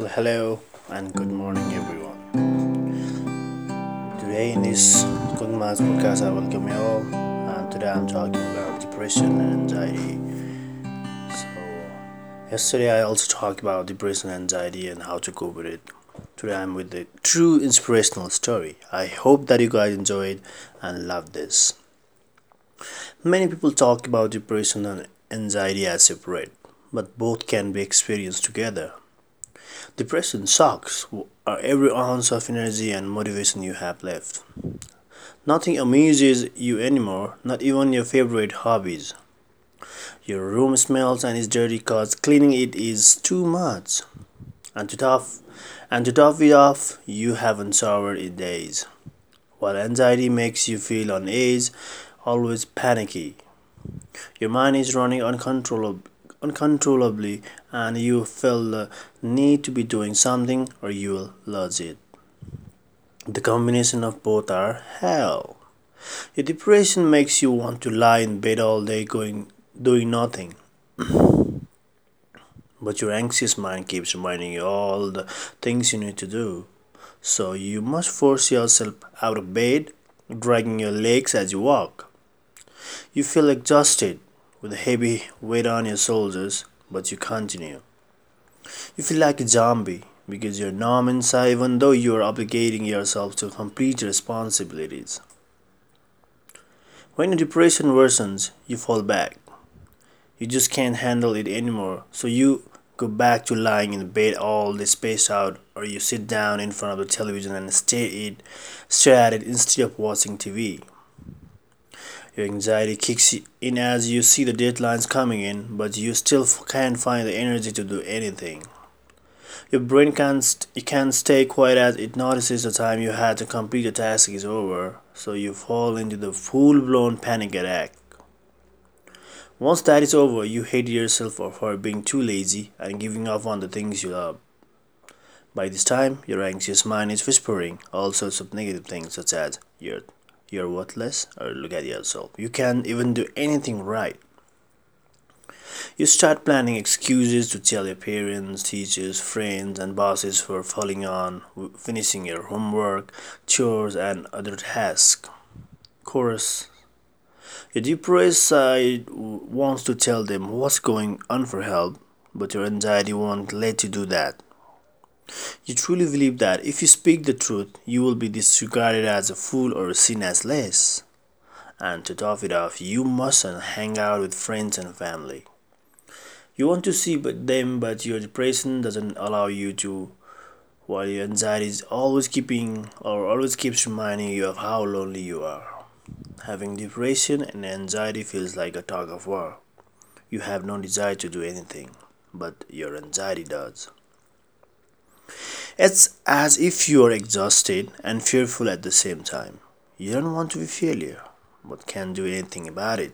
Well, hello and good morning, everyone. Today, in this Maths podcast, I welcome you all. And today, I'm talking about depression and anxiety. So, yesterday, I also talked about depression and anxiety and how to cope with it. Today, I'm with a true inspirational story. I hope that you guys enjoyed and love this. Many people talk about depression and anxiety as separate, but both can be experienced together. Depression sucks uh, every ounce of energy and motivation you have left. Nothing amuses you anymore, not even your favorite hobbies. Your room smells and is dirty because cleaning it is too much. And to top and to top it off, you haven't showered in days. While anxiety makes you feel on edge, always panicky. Your mind is running uncontrollably uncontrollably and you feel the need to be doing something or you will lose it. The combination of both are hell. Your depression makes you want to lie in bed all day going doing nothing. but your anxious mind keeps reminding you all the things you need to do. So you must force yourself out of bed, dragging your legs as you walk. You feel exhausted, with a heavy weight on your shoulders, but you continue. You feel like a zombie because you're numb inside even though you are obligating yourself to complete responsibilities. When your depression worsens, you fall back. You just can't handle it anymore, so you go back to lying in bed all day spaced out, or you sit down in front of the television and stare, it, stare at it instead of watching TV. Your anxiety kicks in as you see the deadlines coming in, but you still can't find the energy to do anything. Your brain can't, it can't stay quiet as it notices the time you had to complete a task is over, so you fall into the full blown panic attack. Once that is over, you hate yourself for being too lazy and giving up on the things you love. By this time, your anxious mind is whispering all sorts of negative things, such as you're you're worthless or look at yourself. You can't even do anything right. You start planning excuses to tell your parents teachers friends and bosses for falling on finishing your homework chores and other tasks. Chorus your depressed side wants to tell them what's going on for help but your anxiety won't let you do that you truly believe that if you speak the truth, you will be disregarded as a fool or seen as less. And to top it off, you mustn't hang out with friends and family. You want to see them, but your depression doesn't allow you to, while your anxiety is always keeping or always keeps reminding you of how lonely you are. Having depression and anxiety feels like a tug of war. You have no desire to do anything, but your anxiety does. It's as if you are exhausted and fearful at the same time. You don't want to be failure, but can't do anything about it.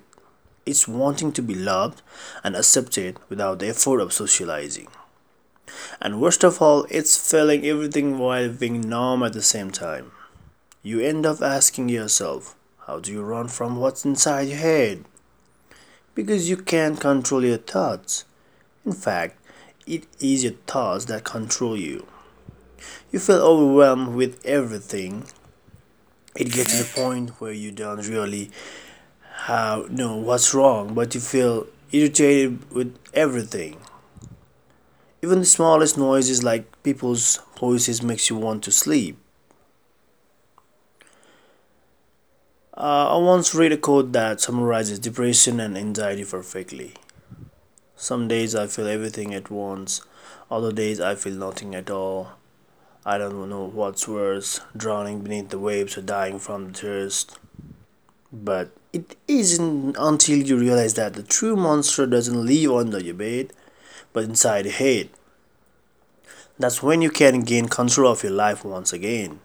It's wanting to be loved and accepted without the effort of socializing. And worst of all, it's feeling everything while being numb at the same time. You end up asking yourself, how do you run from what's inside your head? Because you can't control your thoughts. In fact, it is your thoughts that control you. You feel overwhelmed with everything. It gets to the point where you don't really have, know what's wrong, but you feel irritated with everything. Even the smallest noises like people's voices makes you want to sleep. Uh, I once read a quote that summarizes depression and anxiety perfectly. Some days I feel everything at once, other days I feel nothing at all. I don't know what's worse, drowning beneath the waves or dying from thirst. But it isn't until you realize that the true monster doesn't live under your bed, but inside your head. That's when you can gain control of your life once again.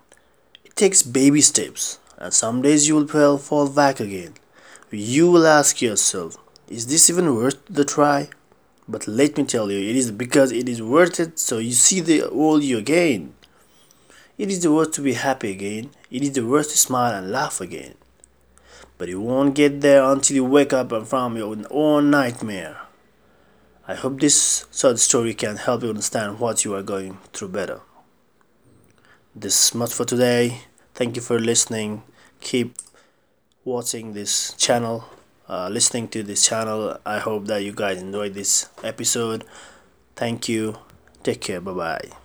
It takes baby steps, and some days you will fall back again. You will ask yourself, is this even worth the try? But let me tell you, it is because it is worth it, so you see the world you gain. It is the worth to be happy again. It is the worth to smile and laugh again. But you won't get there until you wake up from your own nightmare. I hope this short story can help you understand what you are going through better. This is much for today. Thank you for listening. Keep watching this channel, uh, listening to this channel. I hope that you guys enjoyed this episode. Thank you. Take care. Bye bye.